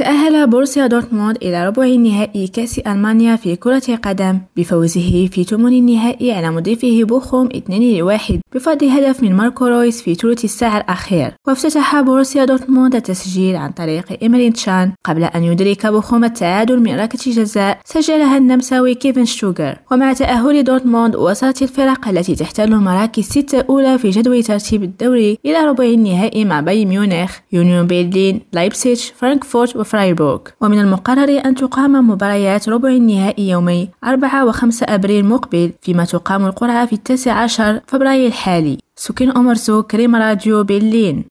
تأهل بوروسيا دورتموند إلى ربع النهائي كأس ألمانيا في كرة القدم بفوزه في ثمن النهائي على مضيفه بوخوم 2-1 بفضل هدف من ماركو رويس في ثلث الساعة الأخير. وافتتح بوروسيا دورتموند التسجيل عن طريق إيمري تشان. قبل أن يدرك بوخوم التعادل من ركلة جزاء سجلها النمساوي كيفن شتوغر. ومع تأهل دورتموند وصلت الفرق التي تحتل المراكز الستة الأولى في جدول ترتيب الدوري إلى ربع النهائي مع بايرن ميونخ يونيون برلين لايبسيتش فرانكفورت وفرايبورغ ومن المقرر أن تقام مباريات ربع النهائي يومي 4 و 5 أبريل مقبل فيما تقام القرعة في التاسع عشر فبراير الحالي. سكين أمرسو كريم راديو برلين.